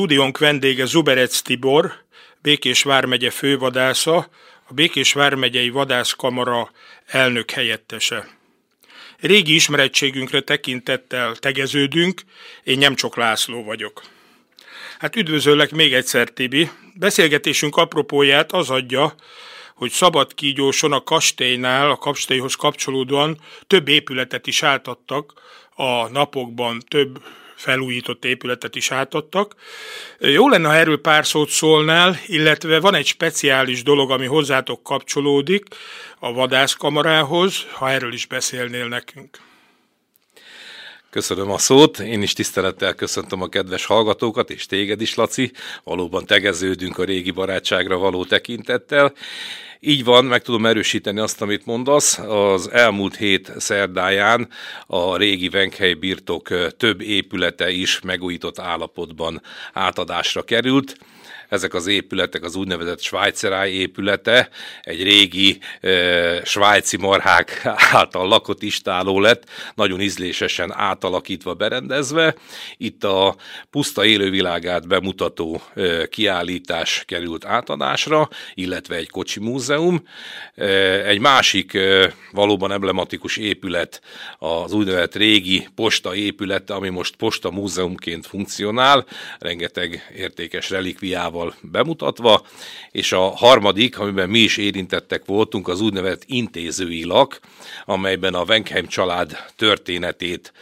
stúdiónk vendége Zuberec Tibor, Békés vármegye fővadásza, a Békés vármegyei vadászkamara elnök helyettese. Régi ismerettségünkre tekintettel tegeződünk, én nem csak László vagyok. Hát üdvözöllek még egyszer, Tibi. Beszélgetésünk apropóját az adja, hogy szabad kígyóson a kastélynál, a kastélyhoz kapcsolódóan több épületet is átadtak a napokban, több felújított épületet is átadtak. Jó lenne, ha erről pár szót szólnál, illetve van egy speciális dolog, ami hozzátok kapcsolódik a vadászkamarához, ha erről is beszélnél nekünk. Köszönöm a szót, én is tisztelettel köszöntöm a kedves hallgatókat, és téged is, Laci. Valóban tegeződünk a régi barátságra való tekintettel. Így van, meg tudom erősíteni azt, amit mondasz. Az elmúlt hét szerdáján a régi Venkhely birtok több épülete is megújított állapotban átadásra került ezek az épületek az úgynevezett Svájceráj épülete, egy régi e, svájci marhák által lakott istáló lett, nagyon ízlésesen átalakítva, berendezve. Itt a puszta élővilágát bemutató e, kiállítás került átadásra, illetve egy kocsi múzeum. E, egy másik e, valóban emblematikus épület az úgynevezett régi posta épülete, ami most posta múzeumként funkcionál, rengeteg értékes relikviával példával bemutatva, és a harmadik, amiben mi is érintettek voltunk, az úgynevezett intézői lak, amelyben a Wenkheim család történetét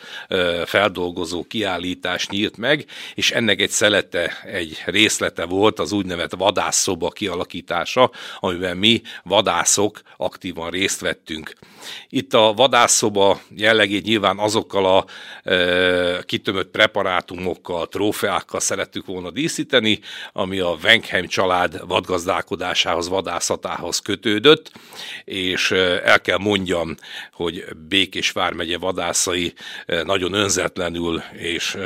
feldolgozó kiállítás nyílt meg, és ennek egy szelete, egy részlete volt az úgynevezett vadászszoba kialakítása, amiben mi vadászok aktívan részt vettünk. Itt a vadászszoba jellegét nyilván azokkal a e, kitömött preparátumokkal, trófeákkal szerettük volna díszíteni, ami a Wenkheim család vadgazdálkodásához, vadászatához kötődött, és el kell mondjam, hogy Békés vármegye vadászai nagyon önzetlenül és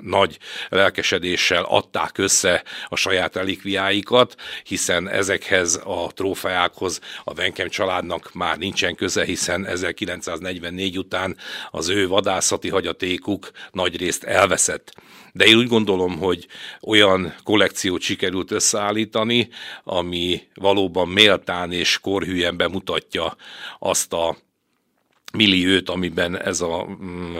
nagy lelkesedéssel adták össze a saját relikviáikat, hiszen ezekhez a trófeákhoz a Wenkheim családnak már nincsen köze, hiszen 1944 után az ő vadászati hagyatékuk nagy részt elveszett. De én úgy gondolom, hogy olyan kollekciót sikerült összeállítani, ami valóban méltán és korhűen bemutatja azt a milliót, amiben ez a mm,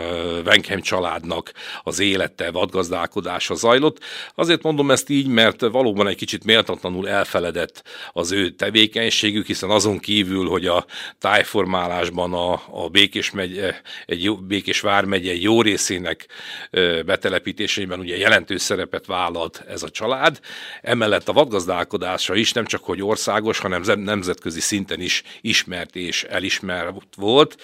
Wenkheim családnak az élete, vadgazdálkodása zajlott. Azért mondom ezt így, mert valóban egy kicsit méltatlanul elfeledett az ő tevékenységük, hiszen azon kívül, hogy a tájformálásban a, a Békés, megye, egy jó, Békés vármegye egy jó részének betelepítésében ugye jelentős szerepet vállalt ez a család, emellett a vadgazdálkodása is nem csak hogy országos, hanem nemzetközi szinten is ismert és elismert volt.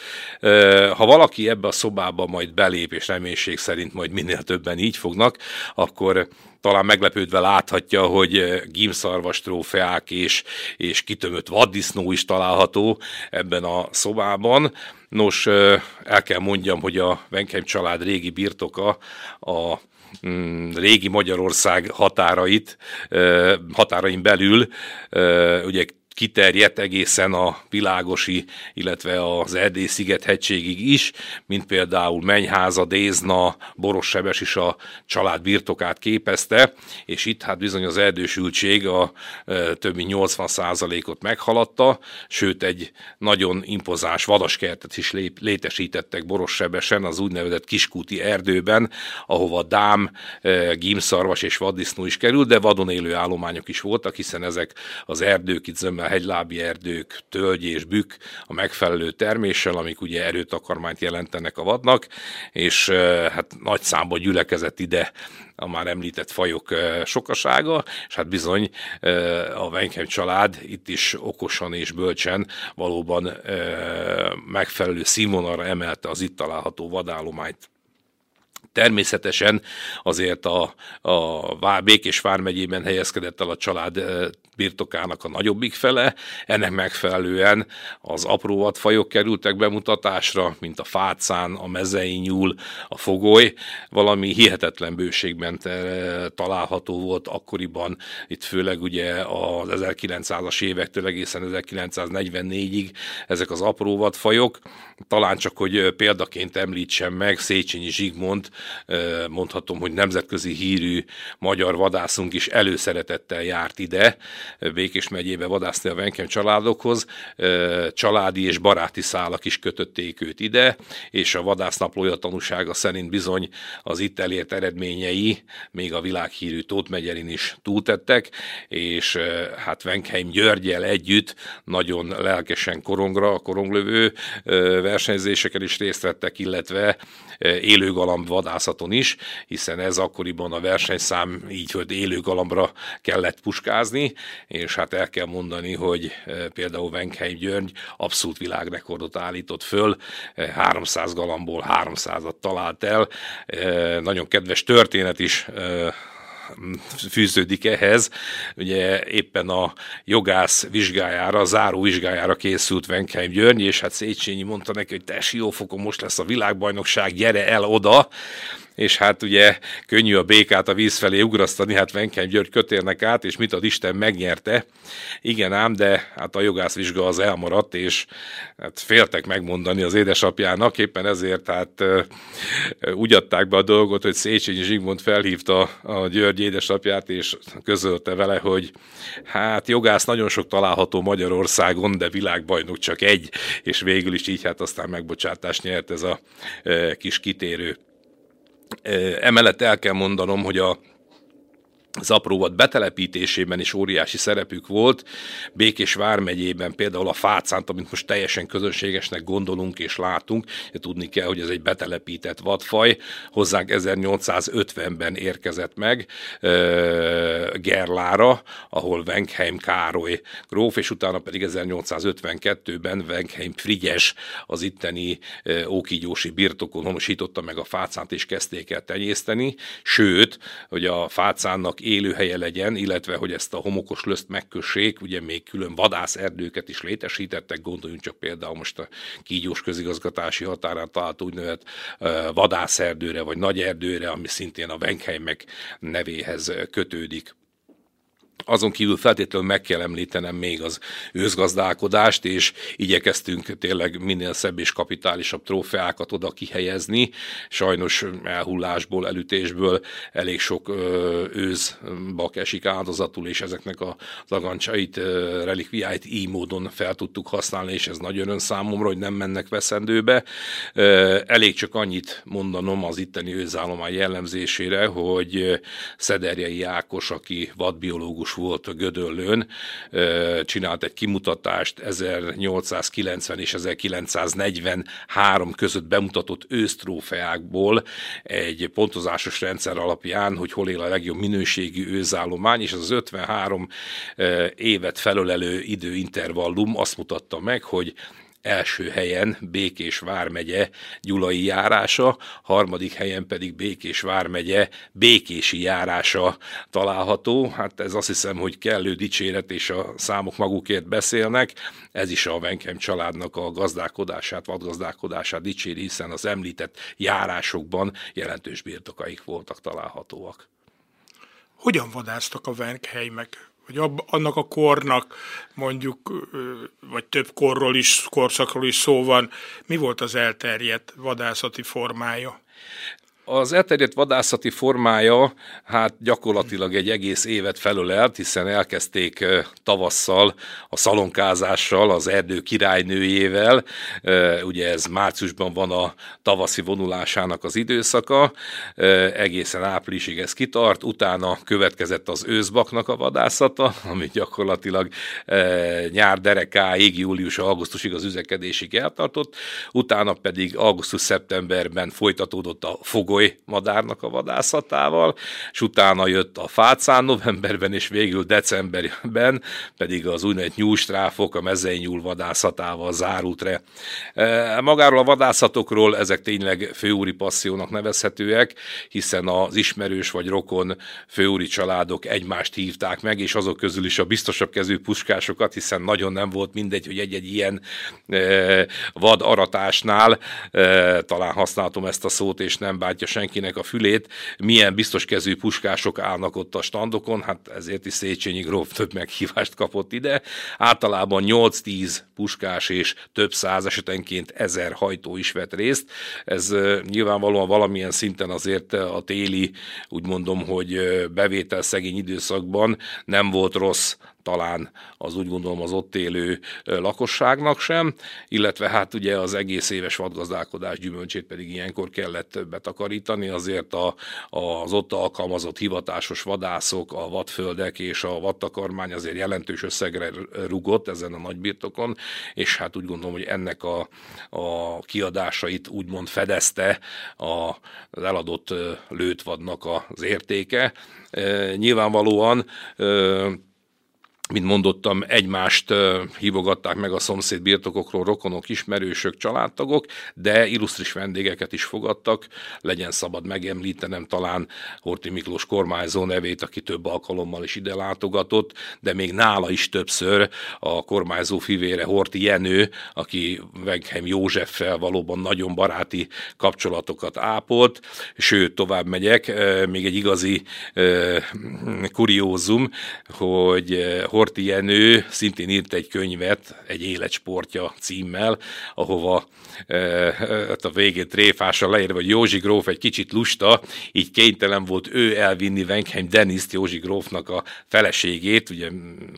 Ha valaki ebbe a szobába majd belép, és reménység szerint majd minél többen így fognak, akkor talán meglepődve láthatja, hogy gímszarvas trófeák és, és kitömött vaddisznó is található ebben a szobában. Nos, el kell mondjam, hogy a Venkheim család régi birtoka a mm, régi Magyarország határait, határain belül, ugye kiterjedt egészen a világosi, illetve az Erdély-sziget hegységig is, mint például Menyháza, Dézna, Borossebes is a család birtokát képezte, és itt hát bizony az erdősültség a több mint 80%-ot meghaladta, sőt egy nagyon impozáns vadaskertet is létesítettek Borossebesen, az úgynevezett Kiskúti erdőben, ahova dám, gímszarvas és vaddisznó is került, de vadon élő állományok is voltak, hiszen ezek az erdők itt zömmel hegylábi erdők, tölgy és bükk a megfelelő terméssel, amik ugye erőtakarmányt jelentenek a vadnak, és hát nagy számban gyülekezett ide a már említett fajok sokasága, és hát bizony a Wenkheim család itt is okosan és bölcsen valóban megfelelő színvonalra emelte az itt található vadállományt. Természetesen azért a, a Békés vármegyében helyezkedett el a család birtokának a nagyobbik fele, ennek megfelelően az apró vadfajok kerültek bemutatásra, mint a fácán, a mezei nyúl, a fogoly, valami hihetetlen bőségben található volt akkoriban, itt főleg ugye az 1900-as évektől egészen 1944-ig ezek az apró vadfajok. Talán csak, hogy példaként említsem meg, Széchenyi Zsigmond mondhatom, hogy nemzetközi hírű magyar vadászunk is előszeretettel járt ide, Békés megyébe vadászni a Venkem családokhoz, családi és baráti szálak is kötötték őt ide, és a vadásznaplója tanúsága szerint bizony az itt elért eredményei még a világhírű Tóth Megyerin is túltettek, és hát Venkheim Györgyel együtt nagyon lelkesen korongra, a koronglövő versenyzéseken is részt vettek, illetve élőgalamb vadászaton is, hiszen ez akkoriban a versenyszám így, hogy élőgalambra kellett puskázni, és hát el kell mondani, hogy például Venkheim György abszolút világrekordot állított föl, 300 galambból 300-at talált el. Nagyon kedves történet is fűződik ehhez. Ugye éppen a jogász vizsgájára, a záró vizsgájára készült Venkheim György, és hát Széchenyi mondta neki, hogy te Siófokon most lesz a világbajnokság, gyere el oda, és hát ugye könnyű a békát a víz felé ugrasztani, hát Venken György kötérnek át, és mit ad Isten megnyerte. Igen ám, de hát a jogászvizsga az elmaradt, és hát féltek megmondani az édesapjának, éppen ezért hát úgy adták be a dolgot, hogy Széchenyi Zsigmond felhívta a György édesapját, és közölte vele, hogy hát jogász nagyon sok található Magyarországon, de világbajnok csak egy, és végül is így hát aztán megbocsátást nyert ez a kis kitérő. Emellett el kell mondanom, hogy a az apróvat betelepítésében is óriási szerepük volt. Békés vármegyében például a fácánt, amit most teljesen közönségesnek gondolunk és látunk, tudni kell, hogy ez egy betelepített vadfaj, hozzánk 1850-ben érkezett meg Gerlára, ahol Wenkheim Károly gróf, és utána pedig 1852-ben Wenkheim Frigyes az itteni ókígyósi birtokon honosította meg a fácánt, és kezdték el tenyészteni, sőt, hogy a fácánnak élőhelye legyen, illetve hogy ezt a homokos löszt megkössék, ugye még külön vadászerdőket is létesítettek, gondoljunk csak például most a kígyós közigazgatási határán talált úgynevezett vadászerdőre vagy nagy erdőre, ami szintén a Wenkheimek nevéhez kötődik. Azon kívül feltétlenül meg kell említenem még az őzgazdálkodást, és igyekeztünk tényleg minél szebb és kapitálisabb trófeákat oda kihelyezni. Sajnos elhullásból, elütésből elég sok őzbak esik áldozatul, és ezeknek a zagancsait, relikviáit így módon fel tudtuk használni, és ez nagy öröm számomra, hogy nem mennek veszendőbe. Elég csak annyit mondanom az itteni őzállomány jellemzésére, hogy Szederjei Ákos, aki vadbiológus volt a Gödöllőn, csinált egy kimutatást 1890 és 1943 között bemutatott ősztrófeákból egy pontozásos rendszer alapján, hogy hol él a legjobb minőségű őzállomány, és az 53 évet felölelő időintervallum azt mutatta meg, hogy első helyen Békés vármegye Gyulai járása, harmadik helyen pedig Békés vármegye Békési járása található. Hát ez azt hiszem, hogy kellő dicséret és a számok magukért beszélnek. Ez is a Venkem családnak a gazdálkodását, vadgazdálkodását dicséri, hiszen az említett járásokban jelentős birtokaik voltak találhatóak. Hogyan vadásztak a Venkheimek? Vagy ab, annak a kornak mondjuk, vagy több korról is, korszakról is szó van, mi volt az elterjedt vadászati formája? Az elterjedt vadászati formája hát gyakorlatilag egy egész évet felölelt, hiszen elkezdték tavasszal a szalonkázással, az erdő királynőjével, ugye ez márciusban van a tavaszi vonulásának az időszaka, egészen áprilisig ez kitart, utána következett az őszbaknak a vadászata, ami gyakorlatilag nyár derekáig, július-augusztusig az üzekedésig eltartott, utána pedig augusztus-szeptemberben folytatódott a fogó goly madárnak a vadászatával, és utána jött a fácán novemberben, és végül decemberben pedig az úgynevezett nyúlstráfok a mezei nyúl vadászatával zárult re. E, magáról a vadászatokról ezek tényleg főúri passziónak nevezhetőek, hiszen az ismerős vagy rokon főúri családok egymást hívták meg, és azok közül is a biztosabb kezű puskásokat, hiszen nagyon nem volt mindegy, hogy egy-egy ilyen e, vad aratásnál, e, talán használhatom ezt a szót, és nem bántja senkinek a fülét, milyen biztos kezű puskások állnak ott a standokon, hát ezért is Széchenyi gróf több meghívást kapott ide. Általában 8-10 puskás és több száz esetenként ezer hajtó is vett részt. Ez nyilvánvalóan valamilyen szinten azért a téli, úgy mondom, hogy bevétel szegény időszakban nem volt rossz talán az úgy gondolom az ott élő lakosságnak sem, illetve hát ugye az egész éves vadgazdálkodás gyümölcsét pedig ilyenkor kellett betakarítani, azért a, az ott alkalmazott hivatásos vadászok, a vadföldek és a vadtakarmány azért jelentős összegre rugott ezen a nagybirtokon, és hát úgy gondolom, hogy ennek a, a kiadásait úgymond fedezte az eladott lőtvadnak az értéke. Nyilvánvalóan mint mondottam, egymást hívogatták meg a szomszéd birtokokról rokonok, ismerősök, családtagok, de illusztris vendégeket is fogadtak. Legyen szabad megemlítenem talán Horti Miklós kormányzó nevét, aki több alkalommal is ide látogatott, de még nála is többször a kormányzó fivére Horti Jenő, aki Vegheim Józseffel valóban nagyon baráti kapcsolatokat ápolt, sőt, tovább megyek, még egy igazi kuriózum, hogy Horti Jenő szintén írt egy könyvet, egy életsportja címmel, ahova e, a végén tréfással leírva, hogy Józsi Gróf egy kicsit lusta, így kénytelen volt ő elvinni Wenkheim Deniszt, Józsi Grófnak a feleségét, ugye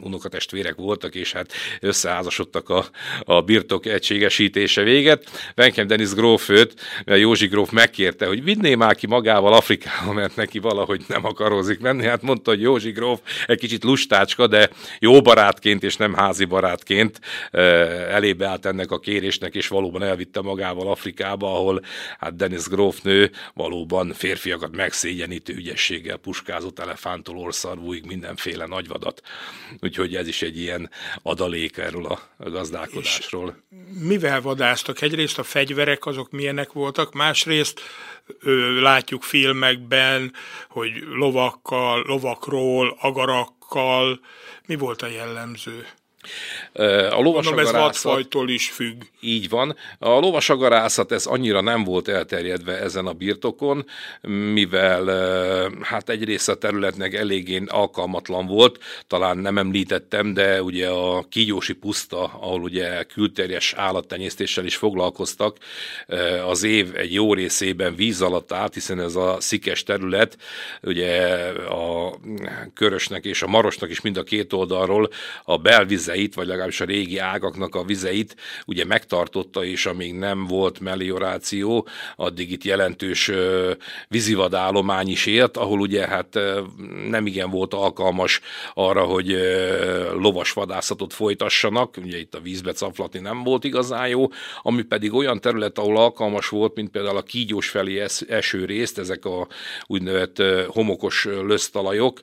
unokatestvérek voltak, és hát összeházasodtak a, a birtok egységesítése véget. Wenkheim Denis Gróf őt, Józsi Gróf megkérte, hogy vinném már ki magával Afrikába, mert neki valahogy nem akarózik menni. Hát mondta, hogy Józsi Gróf egy kicsit lustácska, de jó barátként és nem házi barátként elébe állt ennek a kérésnek, és valóban elvitte magával Afrikába, ahol hát Dennis Grófnő valóban férfiakat megszégyenítő ügyességgel puskázott elefántól orszarvúig mindenféle nagyvadat. Úgyhogy ez is egy ilyen adalék erről a gazdálkodásról. És mivel vadáztak? Egyrészt a fegyverek azok milyenek voltak, másrészt ö, látjuk filmekben, hogy lovakkal, lovakról, agarakkal, mi volt a jellemző? A lovasagarászat... ez is függ. Így van. A lovasagarászat ez annyira nem volt elterjedve ezen a birtokon, mivel hát egyrészt a területnek eléggé alkalmatlan volt, talán nem említettem, de ugye a kígyósi puszta, ahol ugye külterjes állattenyésztéssel is foglalkoztak, az év egy jó részében víz alatt állt, hiszen ez a szikes terület, ugye a körösnek és a marosnak is mind a két oldalról a belvizei vizeit, vagy legalábbis a régi ágaknak a vizeit ugye megtartotta, és amíg nem volt melioráció, addig itt jelentős vízivadállomány is élt, ahol ugye hát nem igen volt alkalmas arra, hogy lovas vadászatot folytassanak, ugye itt a vízbe caflatni nem volt igazán jó, ami pedig olyan terület, ahol alkalmas volt, mint például a kígyós felé eső részt, ezek a úgynevezett homokos lösztalajok,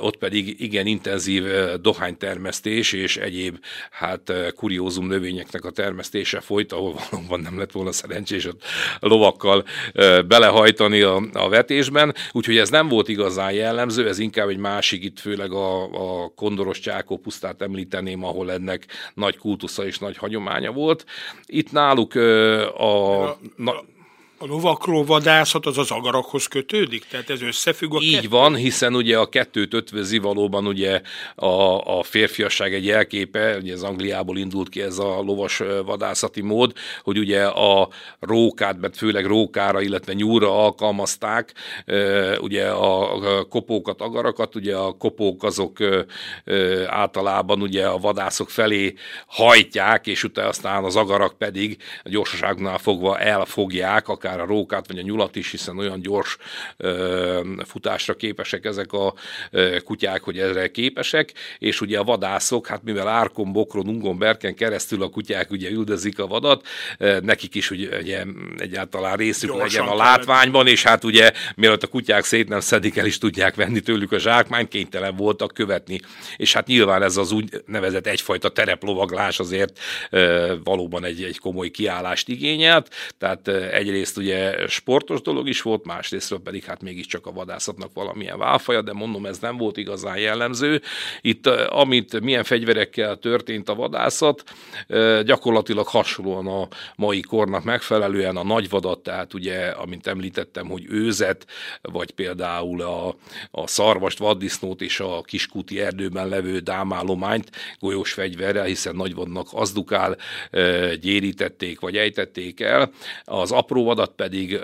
ott pedig igen intenzív dohánytermesztés és egyéb hát eh, kuriózum növényeknek a termesztése folyt, ahol valóban nem lett volna szerencsés a lovakkal eh, belehajtani a, a vetésben, úgyhogy ez nem volt igazán jellemző, ez inkább egy másik, itt főleg a, a kondoros csákó pusztát említeném, ahol ennek nagy kultusza és nagy hagyománya volt. Itt náluk eh, a... a, a a lovakról vadászat az az agarakhoz kötődik? Tehát ez összefügg a Így kettő? van, hiszen ugye a kettőt ötvözi valóban ugye a, a férfiasság egy jelképe, ugye az Angliából indult ki ez a lovas vadászati mód, hogy ugye a rókát, mert főleg rókára, illetve nyúra alkalmazták, ugye a kopókat, agarakat, ugye a kopók azok általában ugye a vadászok felé hajtják, és utána aztán az agarak pedig a gyorsaságnál fogva elfogják, akár akár a rókát vagy a nyulat is, hiszen olyan gyors futásra képesek ezek a kutyák, hogy erre képesek, és ugye a vadászok, hát mivel árkon, bokron, ungon, berken keresztül a kutyák ugye üldözik a vadat, nekik is ugye, egyáltalán részük Gyorsan legyen a látványban, és hát ugye mielőtt a kutyák szét nem szedik el, is tudják venni tőlük a zsákmányt, kénytelen voltak követni. És hát nyilván ez az úgy nevezett egyfajta tereplovaglás azért valóban egy, egy komoly kiállást igényelt, tehát egyrészt ugye sportos dolog is volt, másrésztről pedig hát mégiscsak a vadászatnak valamilyen válfaja, de mondom, ez nem volt igazán jellemző. Itt, amit milyen fegyverekkel történt a vadászat, gyakorlatilag hasonlóan a mai kornak megfelelően a nagyvadat, tehát ugye, amint említettem, hogy őzet, vagy például a, a szarvast, vaddisznót és a kiskúti erdőben levő dámállományt golyós fegyverrel, hiszen nagyvadnak azdukál gyérítették vagy ejtették el, az apró vadat pedig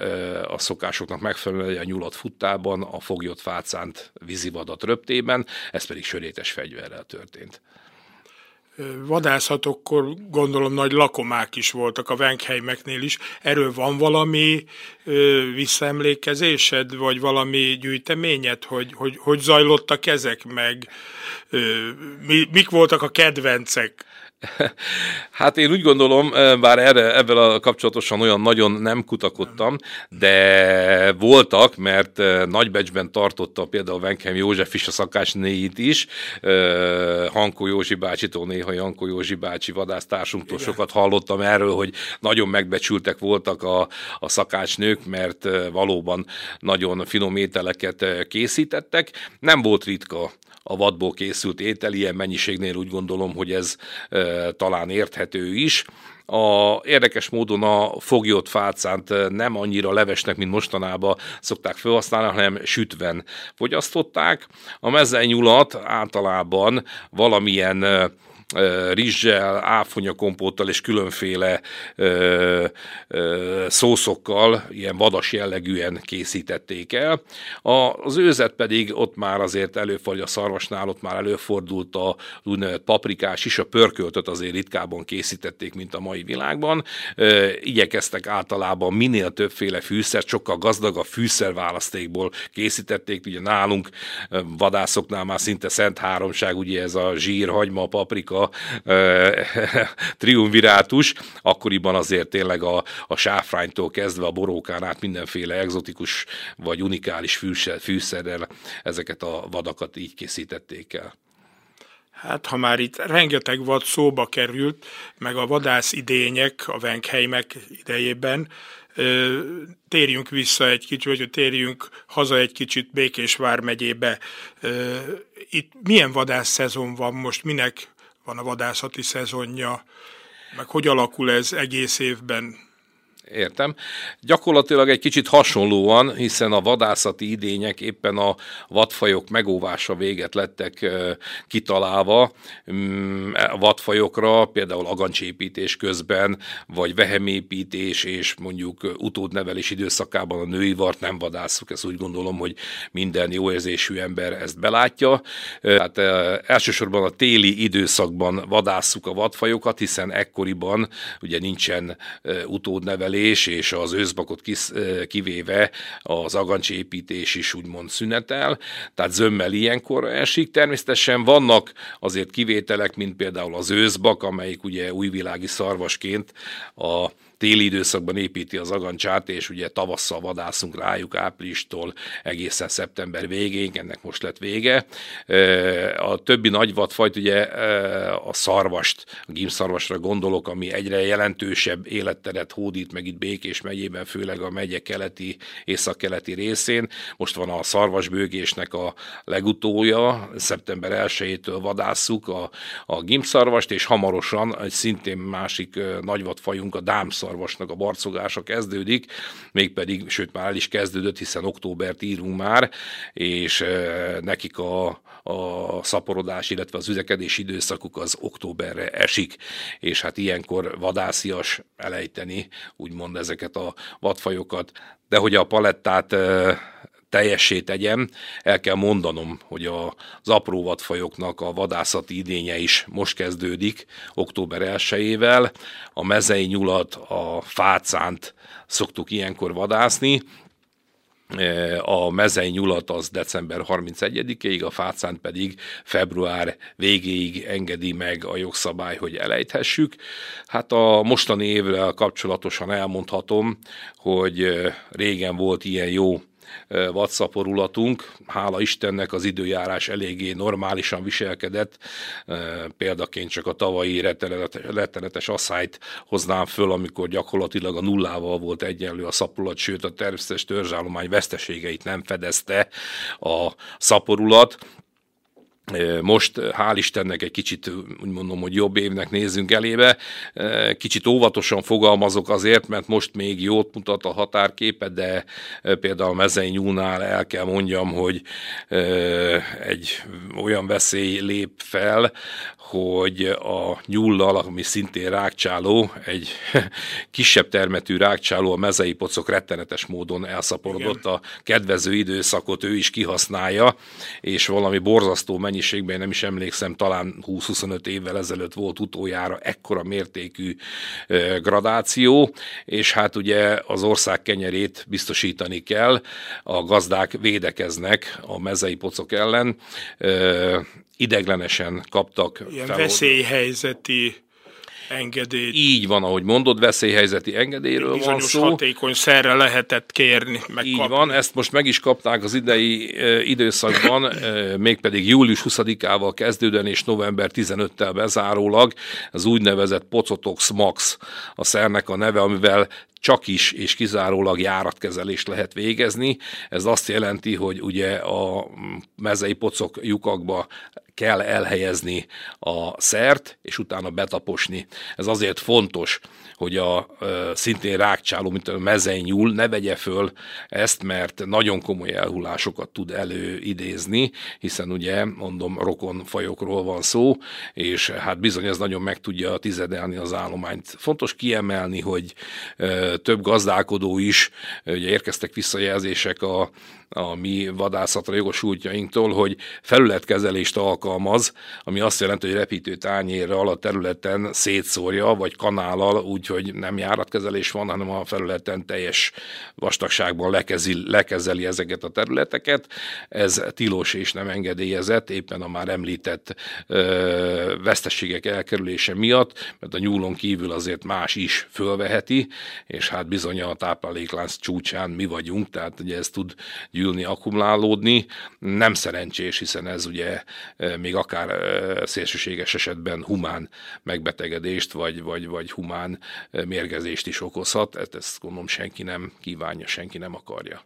a szokásoknak megfelelően a nyulat futtában, a foglyot fácánt vízivadat röptében, ez pedig sörétes fegyverrel történt vadászatokkor gondolom nagy lakomák is voltak a Venkheimeknél is. Erről van valami ö, visszaemlékezésed, vagy valami gyűjteményed, hogy, hogy hogy zajlottak ezek meg? Ö, mi, mik voltak a kedvencek? Hát én úgy gondolom, bár erre, ebben a kapcsolatosan olyan nagyon nem kutakodtam, de voltak, mert Nagybecsben tartotta például Venkheim József is a szakásnéit is, Hankó Józsi bácsitól, néha Hankó Józsi bácsi vadásztársunktól Igen. sokat hallottam erről, hogy nagyon megbecsültek voltak a, a szakácsnők, mert valóban nagyon finom ételeket készítettek. Nem volt ritka a vadból készült étel, ilyen mennyiségnél úgy gondolom, hogy ez talán érthető is. A, érdekes módon a foglyot fácánt nem annyira levesnek, mint mostanában szokták felhasználni, hanem sütven fogyasztották. A mezenyulat általában valamilyen rizssel, áfonyakompóttal és különféle szószokkal, ilyen vadas jellegűen készítették el. A, az őzet pedig ott már azért előfordul, a szarvasnál ott már előfordult a úgynevezett paprikás is, a pörköltöt azért ritkában készítették, mint a mai világban. Ö, igyekeztek általában minél többféle fűszert, sokkal gazdagabb fűszerválasztékból készítették, ugye nálunk vadászoknál már szinte szent háromság, ugye ez a zsír, hagyma, paprika, triumvirátus, akkoriban azért tényleg a, a sáfránytól kezdve a borókán át mindenféle egzotikus vagy unikális fűszer, fűszerrel ezeket a vadakat így készítették el. Hát, ha már itt rengeteg vad szóba került, meg a vadász idények a Venkheimek idejében, térjünk vissza egy kicsit, vagy térjünk haza egy kicsit Békés vármegyébe. Itt milyen vadász szezon van most, minek van a vadászati szezonja, meg hogy alakul ez egész évben? Értem. Gyakorlatilag egy kicsit hasonlóan, hiszen a vadászati idények éppen a vadfajok megóvása véget lettek kitalálva. Mm, a vadfajokra például agancsépítés közben, vagy vehemépítés és mondjuk utódnevelés időszakában a női vart nem vadászuk. Ezt úgy gondolom, hogy minden jó érzésű ember ezt belátja. Tehát elsősorban a téli időszakban vadásszuk a vadfajokat, hiszen ekkoriban ugye nincsen utódnevelés, termelés és az őszbakot kivéve az agancsépítés is úgymond szünetel, tehát zömmel ilyenkor esik. Természetesen vannak azért kivételek, mint például az őszbak, amelyik ugye újvilági szarvasként a téli időszakban építi az agancsát, és ugye tavasszal vadászunk rájuk áprilistól egészen szeptember végéig, ennek most lett vége. A többi nagy vadfajt, ugye a szarvast, a gímszarvasra gondolok, ami egyre jelentősebb életteret hódít meg itt Békés megyében, főleg a megye keleti, északkeleti részén. Most van a szarvasbőgésnek a legutója, szeptember 1-től vadásszuk a, a gimszarvast, és hamarosan egy szintén másik nagyvadfajunk, a dámszarvas szarvasnak a barcogása kezdődik, mégpedig, sőt már el is kezdődött, hiszen októbert írunk már, és e, nekik a, a szaporodás, illetve az üzekedési időszakuk az októberre esik, és hát ilyenkor vadászias elejteni, úgymond ezeket a vadfajokat, de hogy a palettát e, teljessé tegyem, el kell mondanom, hogy az apró vadfajoknak a vadászati idénye is most kezdődik, október 1-ével. A mezei nyulat, a fácánt szoktuk ilyenkor vadászni, a mezei nyulat az december 31-ig, a fácánt pedig február végéig engedi meg a jogszabály, hogy elejthessük. Hát a mostani évre kapcsolatosan elmondhatom, hogy régen volt ilyen jó vadszaporulatunk. Hála Istennek az időjárás eléggé normálisan viselkedett. Példaként csak a tavalyi rettenetes asszályt hoznám föl, amikor gyakorlatilag a nullával volt egyenlő a szaporulat, sőt a természetes törzsállomány veszteségeit nem fedezte a szaporulat. Most hál' Istennek egy kicsit úgy mondom, hogy jobb évnek nézzünk elébe. Kicsit óvatosan fogalmazok azért, mert most még jót mutat a határképe, de például Mezei nyúnál el kell mondjam, hogy egy olyan veszély lép fel, hogy a nyullal, ami szintén rákcsáló, egy kisebb termetű rákcsáló, a mezei pocok rettenetes módon elszaporodott, Igen. a kedvező időszakot ő is kihasználja, és valami borzasztó mennyiségben, nem is emlékszem, talán 20-25 évvel ezelőtt volt utoljára ekkora mértékű gradáció, és hát ugye az ország kenyerét biztosítani kell, a gazdák védekeznek a mezei pocok ellen, ideglenesen kaptak Ilyen felold... veszélyhelyzeti engedély. Így van, ahogy mondod, veszélyhelyzeti engedélyről van szó. hatékony szerre lehetett kérni, megkapni. Így van, ezt most meg is kapták az idei e, időszakban, e, mégpedig július 20-ával kezdődően és november 15-tel bezárólag az úgynevezett Pocotox Max a szernek a neve, amivel csak is és kizárólag járatkezelést lehet végezni. Ez azt jelenti, hogy ugye a mezei pocok lyukakba kell elhelyezni a szert, és utána betaposni. Ez azért fontos, hogy a szintén rákcsáló, mint a mezei nyúl ne vegye föl ezt, mert nagyon komoly elhullásokat tud előidézni, hiszen ugye, mondom, rokon fajokról van szó, és hát bizony ez nagyon meg tudja tizedelni az állományt. Fontos kiemelni, hogy több gazdálkodó is, ugye érkeztek visszajelzések a, a mi vadászatra jogosultjainktól, hogy felületkezelést alkalmaz, ami azt jelenti, hogy repítő tányérral a területen szétszórja, vagy kanállal, úgyhogy nem járatkezelés van, hanem a felületen teljes vastagságban lekezi, lekezeli ezeket a területeket. Ez tilos és nem engedélyezett, éppen a már említett ö, veszteségek elkerülése miatt, mert a nyúlon kívül azért más is fölveheti, és hát bizony a tápláléklánc csúcsán mi vagyunk, tehát ugye ez tud gyűlni, akkumulálódni. Nem szerencsés, hiszen ez ugye e, még akár e, szélsőséges esetben humán megbetegedést, vagy, vagy, vagy humán e, mérgezést is okozhat. Hát ezt gondolom senki nem kívánja, senki nem akarja.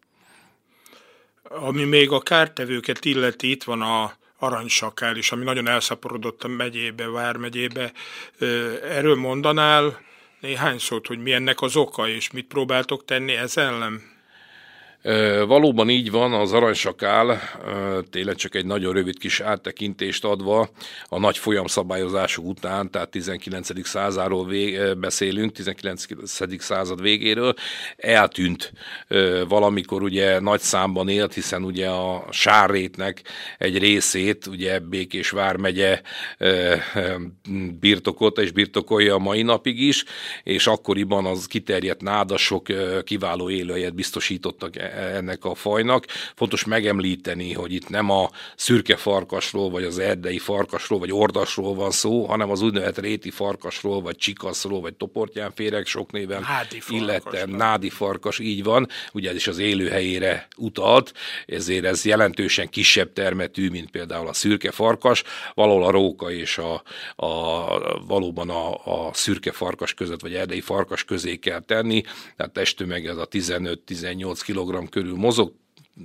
Ami még a kártevőket illeti, itt van a aranysakál is, ami nagyon elszaporodott a megyébe, Vármegyébe. Erről mondanál néhány szót, hogy mi ennek az oka, és mit próbáltok tenni ez ellen? Valóban így van, az aranysakál tényleg csak egy nagyon rövid kis áttekintést adva a nagy folyamszabályozások után, tehát 19. századról vég, beszélünk, 19. század végéről, eltűnt valamikor ugye nagy számban élt, hiszen ugye a sárrétnek egy részét, ugye Békés vármegye birtokot és birtokolja a mai napig is, és akkoriban az kiterjedt nádasok kiváló élőhelyet biztosítottak ennek a fajnak. Fontos megemlíteni, hogy itt nem a szürke farkasról, vagy az erdei farkasról, vagy ordasról van szó, hanem az úgynevezett réti farkasról, vagy csikaszról, vagy toportyánféreg sok néven illetve nádi farkas, így van, ugye ez is az élőhelyére utalt, ezért ez jelentősen kisebb termetű, mint például a szürke farkas, valahol a róka és a, a valóban a, a szürke farkas között, vagy erdei farkas közé kell tenni, tehát testtömeg ez a 15-18 kg körül mozog,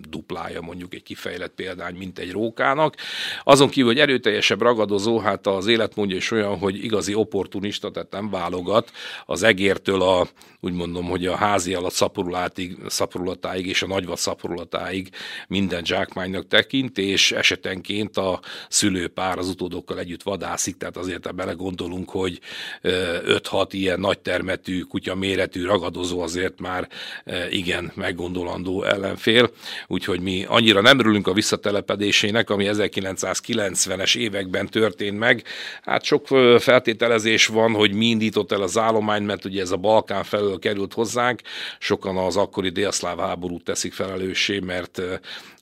duplája mondjuk egy kifejlett példány, mint egy rókának. Azon kívül, hogy erőteljesebb ragadozó, hát az életmódja is olyan, hogy igazi opportunista, tehát nem válogat az egértől a, úgy mondom, hogy a házi alatt szaporulatáig, szaporulatáig és a nagyvat szaporulatáig minden zsákmánynak tekint, és esetenként a szülőpár az utódokkal együtt vadászik, tehát azért belegondolunk, hogy 5-6 ilyen nagy termetű, kutya méretű ragadozó azért már igen meggondolandó ellenfél. Úgyhogy mi annyira nem örülünk a visszatelepedésének, ami 1990-es években történt meg. Hát sok feltételezés van, hogy mi indított el az állomány, mert ugye ez a Balkán felől került hozzánk, sokan az akkori délszláv háborút teszik felelőssé, mert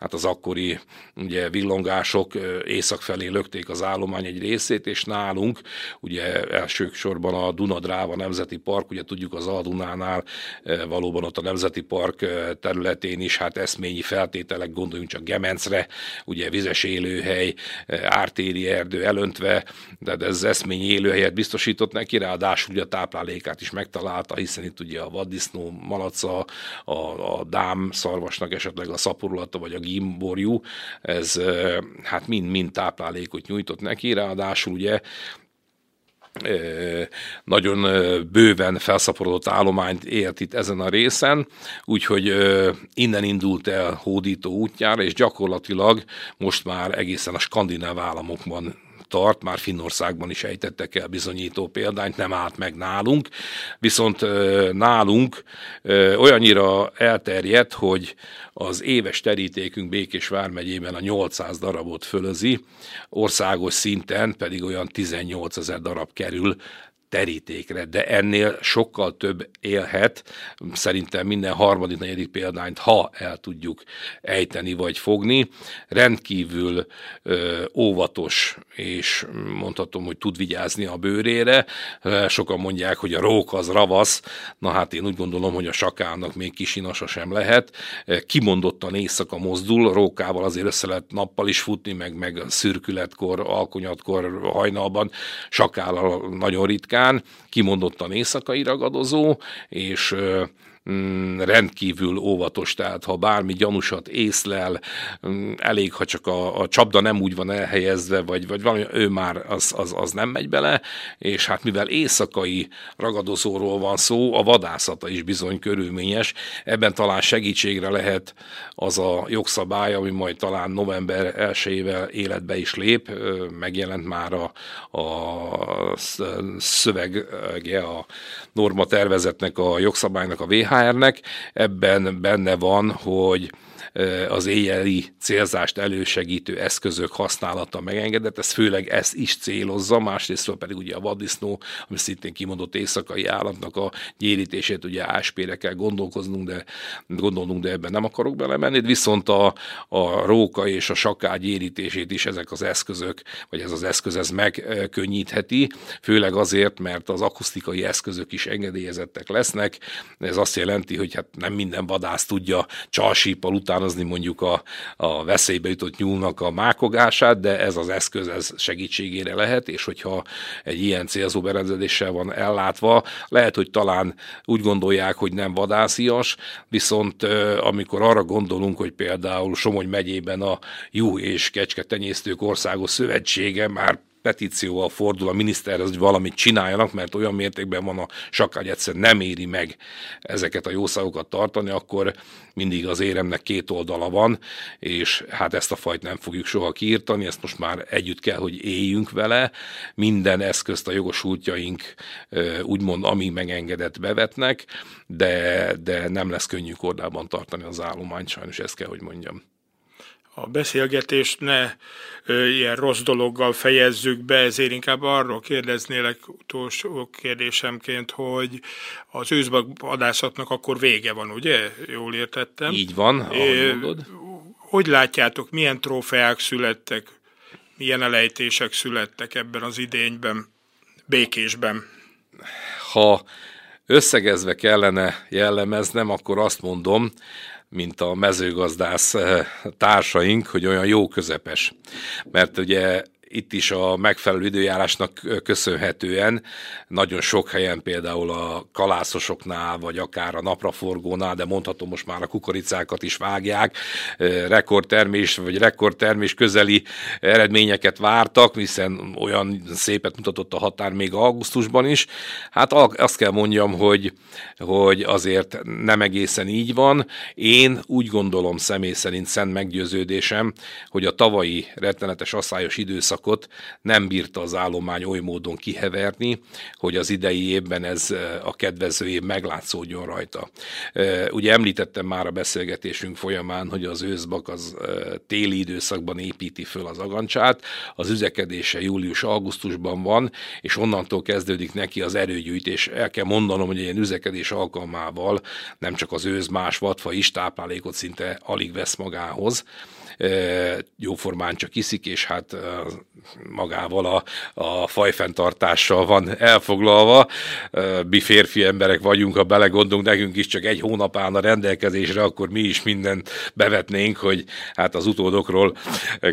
hát az akkori ugye villongások észak felé lökték az állomány egy részét, és nálunk ugye elsősorban a Dunadráva Nemzeti Park, ugye tudjuk az Aldunánál valóban ott a Nemzeti Park területén is hát eszményi feltételek, gondoljunk csak Gemencre, ugye vizes élőhely, ártéri erdő elöntve, de ez eszményi élőhelyet biztosított neki, ráadásul ugye a táplálékát is megtalálta, hiszen itt ugye a vaddisznó, malaca, a, a dám szarvasnak esetleg a szaporulata vagy a gimborjú, ez hát mind-mind táplálékot nyújtott neki, ráadásul ugye nagyon bőven felszaporodott állományt élt itt ezen a részen, úgyhogy innen indult el hódító útjára, és gyakorlatilag most már egészen a skandináv államokban tart, már Finnországban is ejtettek el bizonyító példányt, nem állt meg nálunk, viszont nálunk olyannyira elterjedt, hogy az éves terítékünk Békés vármegyében a 800 darabot fölözi, országos szinten pedig olyan 18 ezer darab kerül terítékre, de ennél sokkal több élhet, szerintem minden harmadik, negyedik példányt, ha el tudjuk ejteni vagy fogni, rendkívül ö, óvatos, és mondhatom, hogy tud vigyázni a bőrére. Sokan mondják, hogy a rók az ravasz, na hát én úgy gondolom, hogy a sakának még kisinasa sem lehet. Kimondottan éjszaka mozdul, rókával azért össze lehet nappal is futni, meg, meg szürkületkor, alkonyatkor, hajnalban, sakállal nagyon ritkán, ritkán, kimondottan éjszakai ragadozó, és rendkívül óvatos, tehát ha bármi gyanúsat észlel, mm, elég, ha csak a, a csapda nem úgy van elhelyezve, vagy, vagy valami, ő már az, az, az nem megy bele, és hát mivel éjszakai ragadozóról van szó, a vadászata is bizony körülményes, ebben talán segítségre lehet az a jogszabály, ami majd talán november 1-ével életbe is lép, megjelent már a, a szövege a norma tervezetnek, a jogszabálynak, a VHR-nek. Ebben benne van, hogy az éjjeli célzást elősegítő eszközök használata megengedett, ez főleg ezt is célozza, másrészt pedig ugye a vaddisznó, ami szintén kimondott éjszakai állatnak a gyérítését, ugye áspére kell gondolkoznunk, de gondolnunk, de ebben nem akarok belemenni, viszont a, a róka és a saká gyérítését is ezek az eszközök, vagy ez az eszköz ez megkönnyítheti, főleg azért, mert az akusztikai eszközök is engedélyezettek lesznek, ez azt jelenti, hogy hát nem minden vadász tudja csalsíppal után utánozni mondjuk a, a veszélybe jutott nyúlnak a mákogását, de ez az eszköz ez segítségére lehet, és hogyha egy ilyen célzó berendezéssel van ellátva, lehet, hogy talán úgy gondolják, hogy nem vadászias, viszont amikor arra gondolunk, hogy például Somogy megyében a Juh és Kecsketenyésztők Országos Szövetsége már petícióval fordul a miniszterhez, hogy valamit csináljanak, mert olyan mértékben van a sakágy egyszer nem éri meg ezeket a jószágokat tartani, akkor mindig az éremnek két oldala van, és hát ezt a fajt nem fogjuk soha kiírtani, ezt most már együtt kell, hogy éljünk vele, minden eszközt a jogosultjaink úgymond, ami megengedett bevetnek, de, de nem lesz könnyű kordában tartani az állományt, sajnos ezt kell, hogy mondjam a beszélgetést ne ö, ilyen rossz dologgal fejezzük be, ezért inkább arról kérdeznélek utolsó kérdésemként, hogy az őszvadászatnak akkor vége van, ugye? Jól értettem? Így van, ahogy mondod. Hogy látjátok, milyen trófeák születtek, milyen elejtések születtek ebben az idényben, békésben? Ha összegezve kellene jellemeznem, akkor azt mondom, mint a mezőgazdász eh, társaink, hogy olyan jó közepes. Mert ugye itt is a megfelelő időjárásnak köszönhetően nagyon sok helyen például a kalászosoknál, vagy akár a napraforgónál, de mondhatom most már a kukoricákat is vágják, rekordtermés vagy rekordtermés közeli eredményeket vártak, hiszen olyan szépet mutatott a határ még augusztusban is. Hát azt kell mondjam, hogy, hogy azért nem egészen így van. Én úgy gondolom személy szerint szent meggyőződésem, hogy a tavalyi rettenetes asszályos időszak időszakot nem bírta az állomány oly módon kiheverni, hogy az idei évben ez a kedvező év meglátszódjon rajta. Ugye említettem már a beszélgetésünk folyamán, hogy az őszbak az téli időszakban építi föl az agancsát, az üzekedése július-augusztusban van, és onnantól kezdődik neki az erőgyűjtés. El kell mondanom, hogy ilyen üzekedés alkalmával nem csak az őz más vadfa is táplálékot szinte alig vesz magához, jóformán csak iszik, és hát magával a, a fajfenntartással van elfoglalva. Mi férfi emberek vagyunk, ha belegondolunk, nekünk is csak egy hónap állna rendelkezésre, akkor mi is mindent bevetnénk, hogy hát az utódokról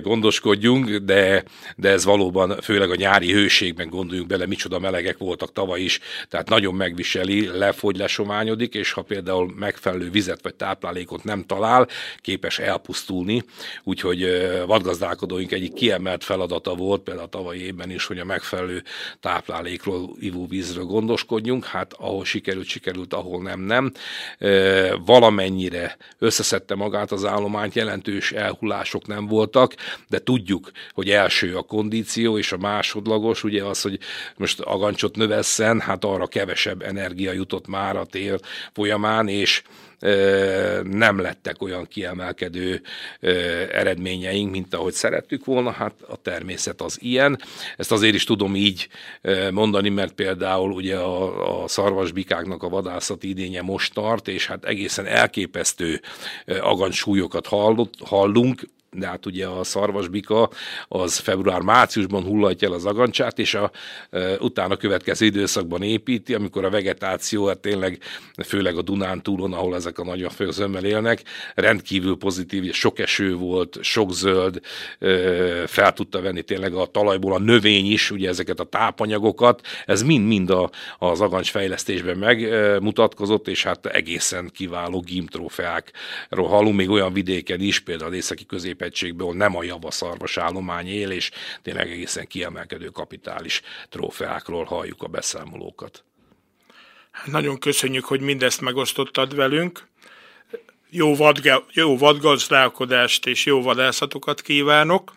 gondoskodjunk, de, de ez valóban főleg a nyári hőségben gondoljunk bele, micsoda melegek voltak tavaly is, tehát nagyon megviseli, lefogy, lesományodik, és ha például megfelelő vizet vagy táplálékot nem talál, képes elpusztulni, úgyhogy vadgazdálkodóink egyik kiemelt feladata volt, például a tavalyi évben is, hogy a megfelelő táplálékról, ivóvízről gondoskodjunk, hát ahol sikerült, sikerült, ahol nem, nem. Valamennyire összeszedte magát az állományt, jelentős elhullások nem voltak, de tudjuk, hogy első a kondíció, és a másodlagos, ugye az, hogy most agancsot növesszen, hát arra kevesebb energia jutott már a tél folyamán, és nem lettek olyan kiemelkedő eredményeink, mint ahogy szerettük volna, hát a természet az ilyen. Ezt azért is tudom így mondani, mert például ugye a, a szarvasbikáknak a vadászati idénye most tart, és hát egészen elképesztő agancsúlyokat hallunk, de hát ugye a szarvasbika az február-márciusban hullatja el az agancsát, és a e, utána következő időszakban építi, amikor a vegetáció, hát tényleg főleg a Dunán túlon, ahol ezek a nagy zömmel élnek, rendkívül pozitív, sok eső volt, sok zöld, e, fel tudta venni tényleg a talajból a növény is, ugye ezeket a tápanyagokat, ez mind-mind a, az agancs fejlesztésben megmutatkozott, és hát egészen kiváló gimtrófeákról hallunk, még olyan vidéken is, például északi közép középegységből nem a javaszarvas állomány él, és tényleg egészen kiemelkedő kapitális trófeákról halljuk a beszámolókat. Nagyon köszönjük, hogy mindezt megosztottad velünk. Jó, vadga, jó vadgazdálkodást és jó vadászatokat kívánok.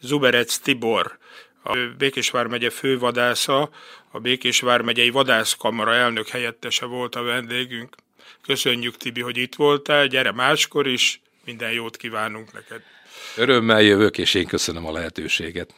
Zuberec Tibor, a Békésvár megye fővadásza, a Békésvár megyei vadászkamara elnök helyettese volt a vendégünk. Köszönjük, Tibi, hogy itt voltál, gyere máskor is, minden jót kívánunk neked. Örömmel jövök, és én köszönöm a lehetőséget.